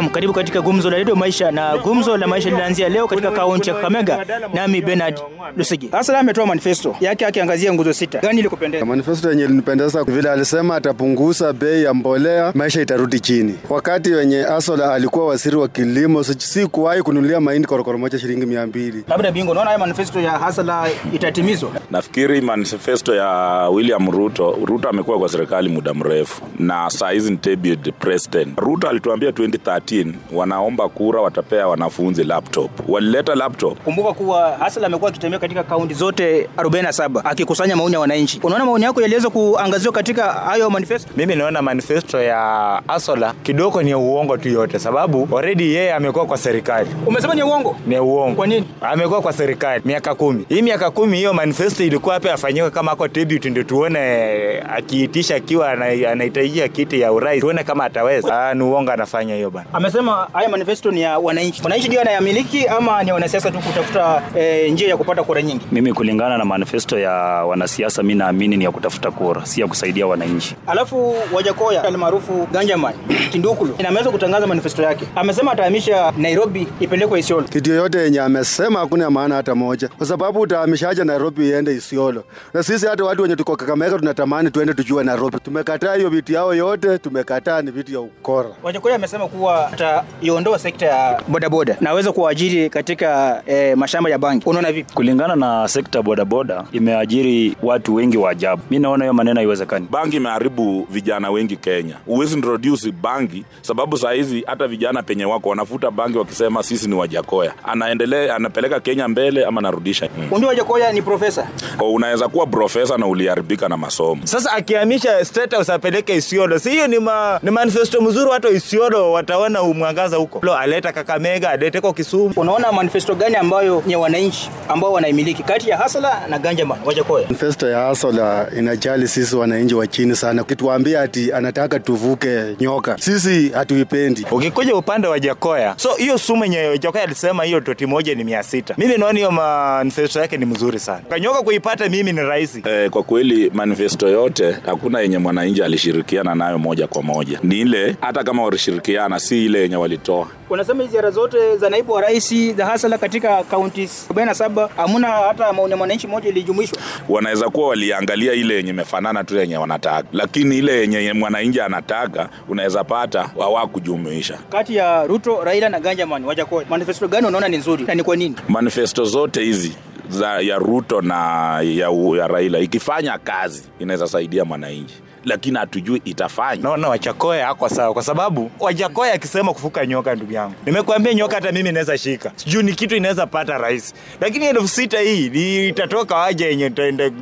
Naam, karibu katika gumzo la redio maisha, na gumzo la maisha linaanzia leo katika kaunti ya Kakamega, nami Bernard Lusigi. Hasala ametoa manifesto yake akiangazia nguzo sita. Gani ilikupendeza? Manifesto yenye ilinipendeza vile alisema atapunguza bei ya mbolea, maisha itarudi chini. Wakati wenye Asola alikuwa waziri wa kilimo, si- kuwahi kununulia mahindi korokoro moja shilingi mia mbili. Labda bingo, unaona haya manifesto ya Hasala itatimizwa? Nafikiri manifesto ya William Ruto, Ruto amekuwa kwa serikali muda mrefu na saa hizi ni deputy president. Ruto alituambia 2013 wanaomba kura, watapea wanafunzi laptop. Walileta laptop. Kumbuka kuwa Hasala amekuwa akitembea katika kaunti zote 47 akikusanya maoni ya wananchi. Unaona maoni yako yaliweza kuangaziwa katika hayo manifesto? Mimi naona manifesto ya Asola kidogo ni uongo tu yote, sababu already yeye amekuwa kwa serikali. Umesema ni uongo? Ni uongo. Kwa nini? Amekuwa kwa serikali miaka kumi. Hii miaka kumi hiyo manifesto ilikuwa hapa afanyika kama ako tribute, ndio tuone akiitisha akiwa anahitajia kiti ya urais, tuone kama ataweza. Ah, ni uongo anafanya hiyo bana. Amesema haya manifesto ni ya wananchi. Wananchi ndio anayamiliki ama ni wanasiasa tu kutafuta e, njia ya kupata kura nyingi? Mimi kulingana na manifesto ya wanasiasa, mi naamini ni ya kutafuta kura, si ya kusaidia wananchi. Alafu Wajakoya almaarufu Ganjaman Kindukulu ameweza kutangaza manifesto yake. Amesema atahamisha Nairobi ipelekwe Isiolo. Kitu yoyote yenye amesema hakuna maana hata moja, kwa sababu utahamishaje Nairobi iende Isiolo? Na sisi hata watu wenye tuko Kakamega tunatamani tuende tujue Nairobi. Tumekataa hiyo vitu yao yote, tumekataa ni vitu ya ukora. Wajakoya amesema kuwa ataiondoa sekta ya bodaboda na aweze kuajiri katika eh, mashamba ya bangi. Unaona vipi? Kulingana na sekta ya bodaboda, imeajiri watu wengi wa ajabu. Mi naona hiyo maneno haiwezekani. Bangi imeharibu vijana wengi Kenya. Huwezi introduce bangi sababu saa hizi hata vijana penye wako wanafuta bangi wakisema sisi ni Wajakoya. Anaendelea anapeleka Kenya mbele ama anarudisha. Mm. Wajakoya ni profesa. Unaweza kuwa profesa na uliharibika na masomo. Sasa akihamisha state house apeleke Isiolo, si hiyo ni, ma, ni manifesto mzuri, watu Isiolo wataona umwangaza huko. Lo, aleta Kakamega, alete kwa Kisumu. Unaona manifesto gani ambayo nye wananchi ambao wanaimiliki kati ya Hasala na Ganjaman Wajakoya? Manifesto ya Asola inajali sisi wananchi wa chini sana, kituambia ati anataka tuvuke nyoka, sisi hatuipendi. Ukikuja upande wa Jakoya, so hiyo sumu yenye Jakoya alisema hiyo toti moja ni mia sita. Mimi naona hiyo manifesto yake ni mzuri sana. Kanyoka kuipata mimi ni rahisi. Eh, kwa kweli manifesto yote hakuna yenye mwananchi alishirikiana nayo moja kwa moja. Ni ile hata kama walishirikiana, si ile yenye walitoa. Unasema hizi ziara zote za naibu wa rais za Hasala katika kaunti 47 hamuna hata maoni mwananchi moja ilijumuishwa. Wanaweza kuwa waliangalia ile yenye imefanana tu yenye wanataka, lakini ile yenye mwananchi anataka unaweza pata hawakujumuisha. Kati ya Ruto, Raila na Ganjaman Wajakoya, manifesto gani unaona ni nzuri na ni kwa nini? Manifesto zote hizi za ya Ruto na ya, ya Raila ikifanya kazi inaweza saidia mwananchi, lakini hatujui itafanya. naona Wachakoya ako sawa, kwa sababu Wachakoya akisema kufuka nyoka, ndugu yangu, nimekuambia nyoka hata mimi naweza shika, sijui ni kitu inaweza pata rahisi, lakini elfu sita hii itatoka waje yenye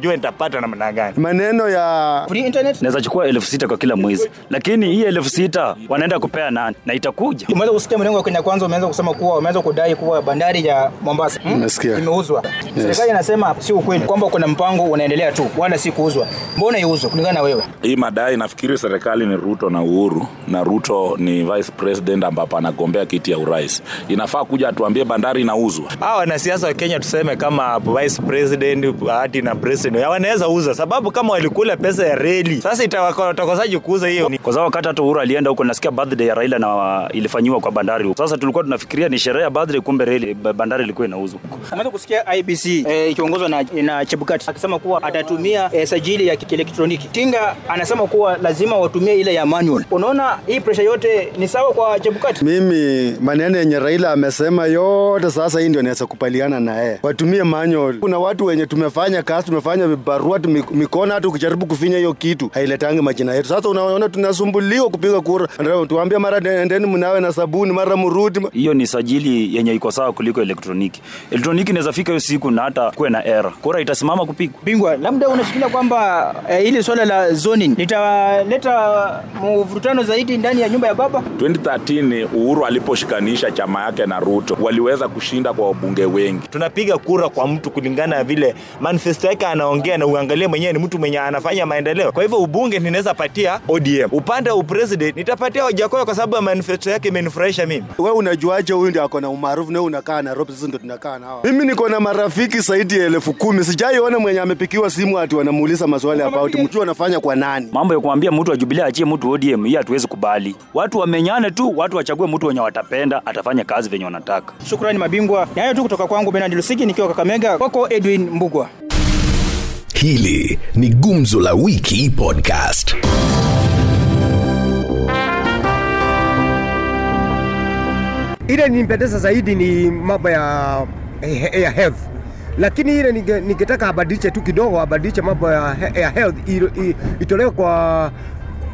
jua nitapata namna gani. Maneno ya Free internet? Naweza chukua elfu sita kwa kila mwezi, lakini hii elfu sita wanaenda kupea nani na itakuja Umeweza kusikia mlengo wa Kenya Kwanza umeanza kusema kuwa wameanza kudai kuwa bandari ya Mombasa hmm, imeuzwa. Yes. Serikali inasema si ukweli kwamba kuna mpango unaendelea tu, wala si kuuzwa. Mbona iuzwe kulingana na wewe? Hii madai nafikiri serikali ni Ruto na Uhuru, na Ruto ni vice president ambapo anagombea kiti ya urais. Inafaa kuja atuambie bandari inauzwa. Hawa wanasiasa wa Kenya tuseme kama vice president hadi na president wanaweza uza, sababu kama walikula pesa ya reli, sasa itawa- kuuza hiyo? kwa sababu wakati hata Uhuru alienda huko, nasikia birthday ya Raila na ilifanyiwa kwa bandari huko. Sasa tulikuwa tunafikiria ni sherehe ya birthday, kumbe reli bandari ilikuwa inauzwa huko. Kusikia IBC eh, ikiongozwa na, na Chebukati akisema kuwa atatumia eh, sajili ya kielektroniki. Tinga anasema kuwa lazima watumie ile ya manual. Unaona hii pressure yote ni sawa kwa Chebukati? Mimi maneno yenye Raila amesema yote, sasa hii ndio naweza kubaliana na yeye, watumie manual. Kuna watu wenye tumefanya kazi, tumefanya vibarua, mikono, hata ukijaribu kufinya hiyo kitu hailetangi majina yetu. Sasa unaona tunasumbuliwa kupiga kura, tuambia mara endeni mnawe na sabuni, mara mrudi hiyo ni sajili yenye iko sawa kuliko elektroniki. Elektroniki inaweza fika hiyo siku na hata kuwe na error, kura itasimama kupigwa. Bingwa, labda unashikilia kwamba eh, ili swala la zoning litaleta mvutano zaidi ndani ya nyumba ya baba? 2013 Uhuru aliposhikanisha chama yake na Ruto waliweza kushinda kwa wabunge wengi. tunapiga kura kwa mtu kulingana na vile manifesto yake anaongea na uangalie mwenyewe ni mtu mwenye anafanya maendeleo kwa hivyo ubunge ninaweza patia ODM upande wa upresident nitapatia Wajakoya kwa sababu ya manifesto yake imenifurahisha mimi we unajuaje huyu ndio ako na umaarufu na wewe unakaa Nairobi, sisi ndio tunakaa nao. Mimi niko na marafiki zaidi ya elfu kumi sijaiona mwenye amepikiwa simu ati wanamuuliza maswali about mtu anafanya kwa nani. Mambo ya kumwambia mtu wa Jubilee achie mtu ODM, hii hatuwezi kubali. Watu wamenyane tu, watu wachague mtu wenye watapenda, atafanya kazi venye wanataka. Shukrani mabingwa. Ni hayo tu kutoka kwangu Bernard Lusigi nikiwa Kakamega, kwako Edwin Mbugwa. Hili ni Gumzo la Wiki Podcast. ile nimpendeza zaidi ni mambo ya, ya health lakini ile ningetaka abadilishe tu kidogo, abadilishe mambo ya, ya health itolewe kwa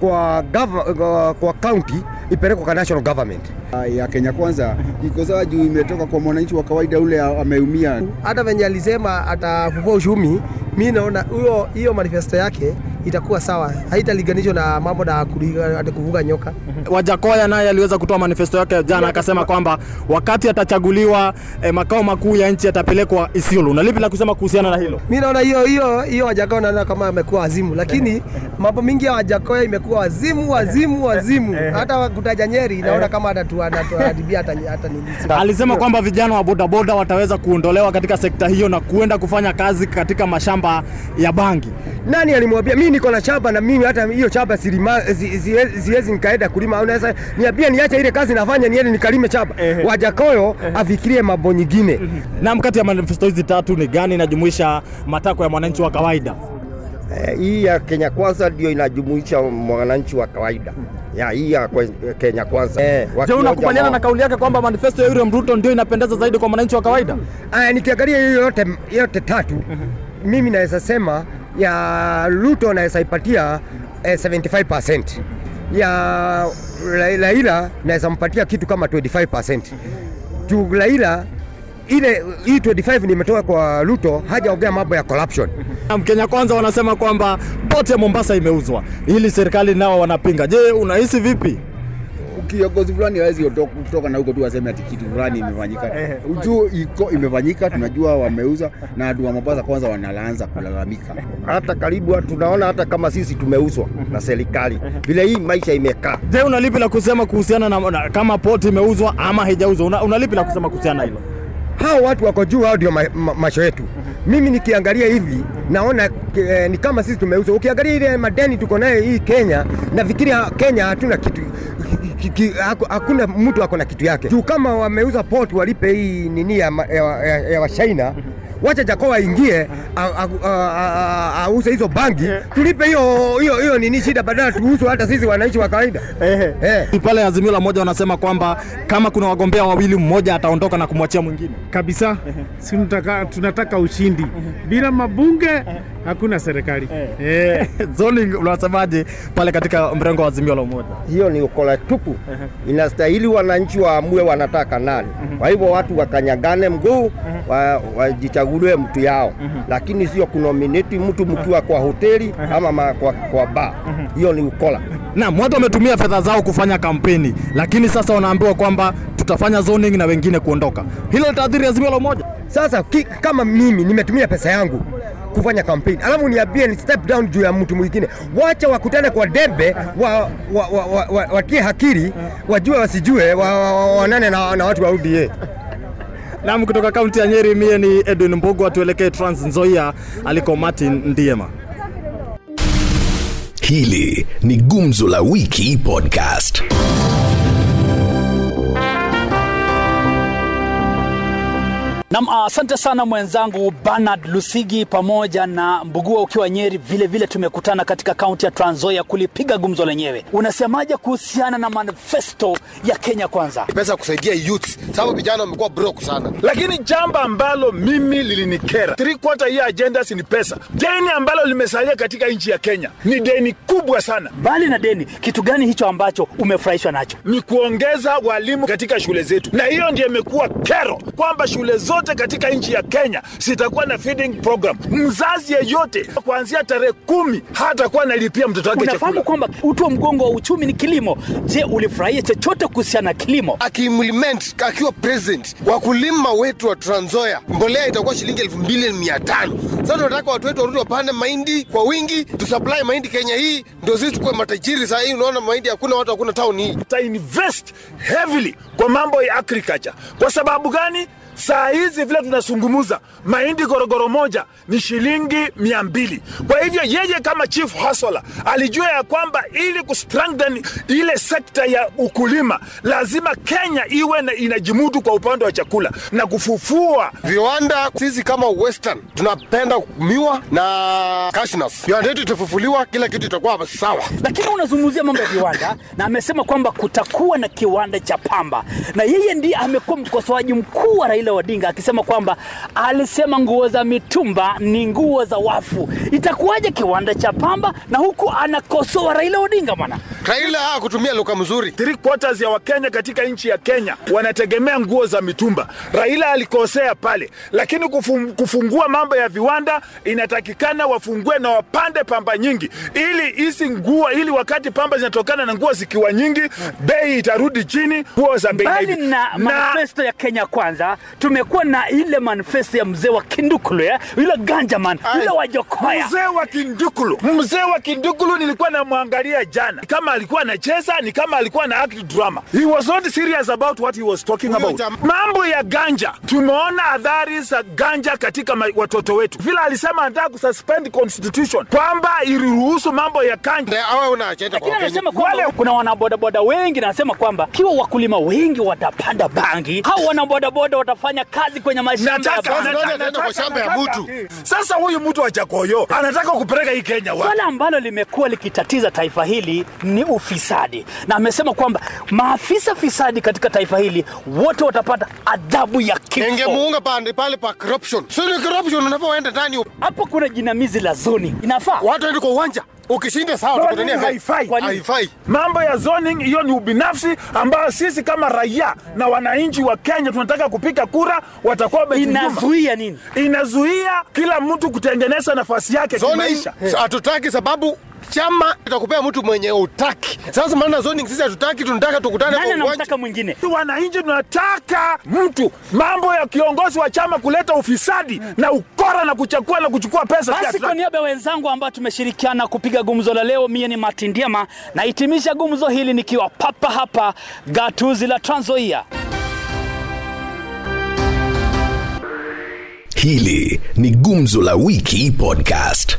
kwa gov- kwa- county ipelekwe kwa national government. ya Kenya Kwanza iko sawa juu imetoka kwa mwananchi wa kawaida ule ameumia. hata venye alisema atafufua uchumi, mi naona hiyo manifesto yake itakuwa sawa, haitaliganishwa na mambo na kuvuga nyoka. Wajakoya naye aliweza kutoa manifesto yake jana, akasema kwamba wakati atachaguliwa eh, makao makuu ya nchi yatapelekwa Isiolo. Na lipi la kusema kuhusiana na hilo? Mimi naona hiyo hiyo hiyo Wajakoya naona kama amekuwa wazimu, lakini mambo mingi ya Wajakoya imekuwa wazimu wazimu wazimu. Hata kutaja Nyeri naona kama atatu- atatuharibia hata hata nini. Alisema kwamba vijana wa bodaboda wataweza kuondolewa katika sekta hiyo na kuenda kufanya kazi katika mashamba ya bangi. Nani alimwambia? Mimi niko na shamba na mimi hata hiyo shamba siwezi nikaenda kulima. Unaweza niambia niache ile kazi nafanya niende nikalime shamba? Wajakoyo afikirie mambo nyingine. Na mkati ya manifesto hizi tatu ni gani inajumuisha matakwa ya mwananchi wa kawaida? Eh, hii ya Kenya Kwanza ndio inajumuisha mwananchi wa kawaida ya hii ya Kenya Kwanza. Eh, Je, unakubaliana na kauli yake kwamba manifesto ya William Ruto ndio inapendeza zaidi kwa mwananchi wa kawaida? Aya, nikiangalia hiyo yote, yote tatu mimi naweza sema ya Ruto naweza ipatia eh, 75% ya Ra- Raila naweza mpatia kitu kama 25% juu Raila ile hii 25 nimetoka kwa Ruto, hajaongea mambo ya corruption. Mkenya Kwanza wanasema kwamba ya Mombasa imeuzwa, ili serikali nao wanapinga. Je, unahisi vipi? Kiongozi fulani hawezi kutoka na huko tu aseme ati kitu fulani imefanyika. Ujuu iko imefanyika, tunajua wameuza na watu wa Mombasa kwanza wanaanza kulalamika. Hata karibu tunaona hata kama sisi tumeuzwa na serikali, vile hii maisha imekaa. Je, unalipi la kusema kuhusiana na, na kama poti imeuzwa ama haijauzwa? Una, unalipi la kusema kuhusiana na hilo? hao watu wako juu, hao ndio ma, ma, macho yetu. Mimi nikiangalia hivi naona eh, ni kama sisi tumeuzwa. Ukiangalia ile madeni tuko nayo hii Kenya, nafikiria Kenya hatuna kitu hakuna mtu ako na kitu yake. Juu kama wameuza port walipe hii nini ya, ya, ya, ya washaina wacha Jakoa aingie a- a- a- a- auze hizo bangi tulipe hiyo hiyo hiyo nini shida, badala tuuzwe hata sisi wananchi wa kawaida. Eh. Pale Azimio la Moja wanasema kwamba kama kuna wagombea wawili, mmoja ataondoka na kumwachia mwingine. Kabisa. Si tunataka, tunataka ushindi. Bila mabunge hakuna serikali. Eh. Zoning, unasemaje pale katika mrengo wa Azimio la Umoja? hiyo ni ukola tupu. Inastahili wananchi waamue wanataka nani. Kwa hivyo watu wakanyagane mguu wa- wajichagulie mtu yao, lakini sio kunominati mtu mkiwa kwa hoteli ama ma, kwa, kwa baa. Hiyo ni ukola. Naam, watu wametumia fedha zao kufanya kampeni, lakini sasa wanaambiwa kwamba tutafanya zoning na wengine kuondoka. Hilo litaathiri Azimio la Umoja. Sasa ki, kama mimi nimetumia pesa yangu kufanya kampeni, alafu niambie ni step down juu ya mtu mwingine. Wacha wakutane kwa debe, wa, wa, wa, wa, wa, watie hakiri, wajue wasijue, wa, wa, wa, na, na watu wa UDA. Naam, kutoka kaunti ya Nyeri, mie ni Edwin Mbogwa. tuelekee Trans Nzoia aliko Martin Ndiema. Hili ni Gumzo la Wiki Podcast. Nam, asante sana mwenzangu Bernard Lusigi pamoja na Mbugua ukiwa Nyeri. Vile vile tumekutana katika kaunti ya Trans Nzoia kulipiga gumzo lenyewe. Unasemaje kuhusiana na manifesto ya Kenya Kwanza? pesa kusaidia youth, sababu vijana wamekuwa broke sana. lakini jambo ambalo mimi lilinikera three quarter year agendas ni pesa. Deni ambalo limesalia katika nchi ya Kenya ni deni kubwa sana. Mbali na deni, kitu gani hicho ambacho umefurahishwa nacho? Ni kuongeza walimu katika shule zetu, na hiyo ndio imekuwa kero kwamba shule zote katika nchi ya Kenya sitakuwa na feeding program. Mzazi yeyote kuanzia tarehe kumi hatakuwa analipia mtoto wake Unafahamu kwamba uti wa mgongo wa uchumi ni kilimo. Je, ulifurahia chochote kuhusiana na kilimo? Akiimplement akiwa president, wakulima wetu wa Trans Nzoia, mbolea itakuwa shilingi elfu mbili mia tano. Sasa tunataka watu wetu warudi wapande mahindi kwa wingi, tusupply mahindi Kenya hii, ndio sisi tukuwe matajiri. Saa hii unaona mahindi hakuna, watu hakuna town hii. Ta invest heavily kwa mambo ya agriculture. Kwa sababu gani? Saa hizi vile tunazungumza, mahindi gorogoro moja ni shilingi mia mbili. Kwa hivyo yeye kama chief hustler alijua ya kwamba ili kustrengthen ile sekta ya ukulima lazima Kenya iwe na inajimudu kwa upande wa chakula na kufufua viwanda. Sisi kama Western tunapenda miwa na cashews. Viwanda yetu itafufuliwa, kila kitu itakuwa sawa. Lakini unazungumzia mambo ya viwanda na amesema kwamba kutakuwa na kiwanda cha pamba, na yeye ndiye amekuwa mkosoaji mkuu wa Raila Odinga akisema kwamba alisema nguo za mitumba ni nguo za wafu. Itakuwaje kiwanda cha pamba na huku anakosoa Raila Odinga bwana? Raila hakutumia lugha mzuri. Three quarters ya Wakenya katika nchi ya Kenya wanategemea nguo za mitumba. Raila alikosea pale, lakini kufum, kufungua mambo ya viwanda inatakikana wafungue na wapande pamba nyingi, ili hizi nguo, ili wakati pamba zinatokana na nguo zikiwa nyingi, bei itarudi chini, nguo za bei na manifesto ya Kenya Kwanza, tumekuwa na ile manifesto ya mzee wa Kindukulu ya yule Ganjaman, yule wa Jokoya. Mzee wa Kindukulu, mzee wa Kindukulu nilikuwa namwangalia jana, kama alikuwa anacheza ni kama alikuwa na act drama. He was not serious about what he was talking about. Mambo ya ganja, tumeona adhari za ganja katika watoto wetu. Vile alisema anataka kususpend constitution kwamba iliruhusu mambo ya ganja. Lakini anasema kuna wanabodaboda wengi, nasema kwamba kiwa wakulima wengi watapanda bangi, hao wanabodaboda watafanya kazi kwenye mashamba ya nataka- Sasa huyu mtu wa Chakoyo anataka kupeleka hii Kenya wapi? Swala ambalo limekuwa likitatiza taifa hili ni ufisadi, na amesema kwamba maafisa fisadi katika taifa hili wote watapata adhabu ya kifo. Ningemuunga pande pale pa corruption. Sio ni corruption, unapoenda ndani. Hapo kuna jinamizi la zoni, inafaa watu waende kwa uwanja. Ukishinda sawa, tukutania haifai. haifai. Mambo ya zoning hiyo ni ubinafsi ambayo sisi kama raia na wananchi wa Kenya tunataka kupiga kura, watakuwa wametujuma. Inazuia nini? Inazuia kila mtu kutengeneza nafasi yake kimaisha. hatutaki sababu chama itakupea mtu mwenye utaki. Sasa maana zoning sisi hatutaki, tunataka tukutane kwa uwanja. anamtaka mwingine? Wananchi tunataka mtu, mambo ya kiongozi wa chama kuleta ufisadi na ukora na kuchakua na kuchukua pesa. Basi kwa niaba ya wenzangu ambao tumeshirikiana kupiga gumzo la leo, mie ni Martin Diema, nahitimisha gumzo hili nikiwa papa hapa gatuzi la Trans Nzoia. Hili ni Gumzo la Wiki Podcast.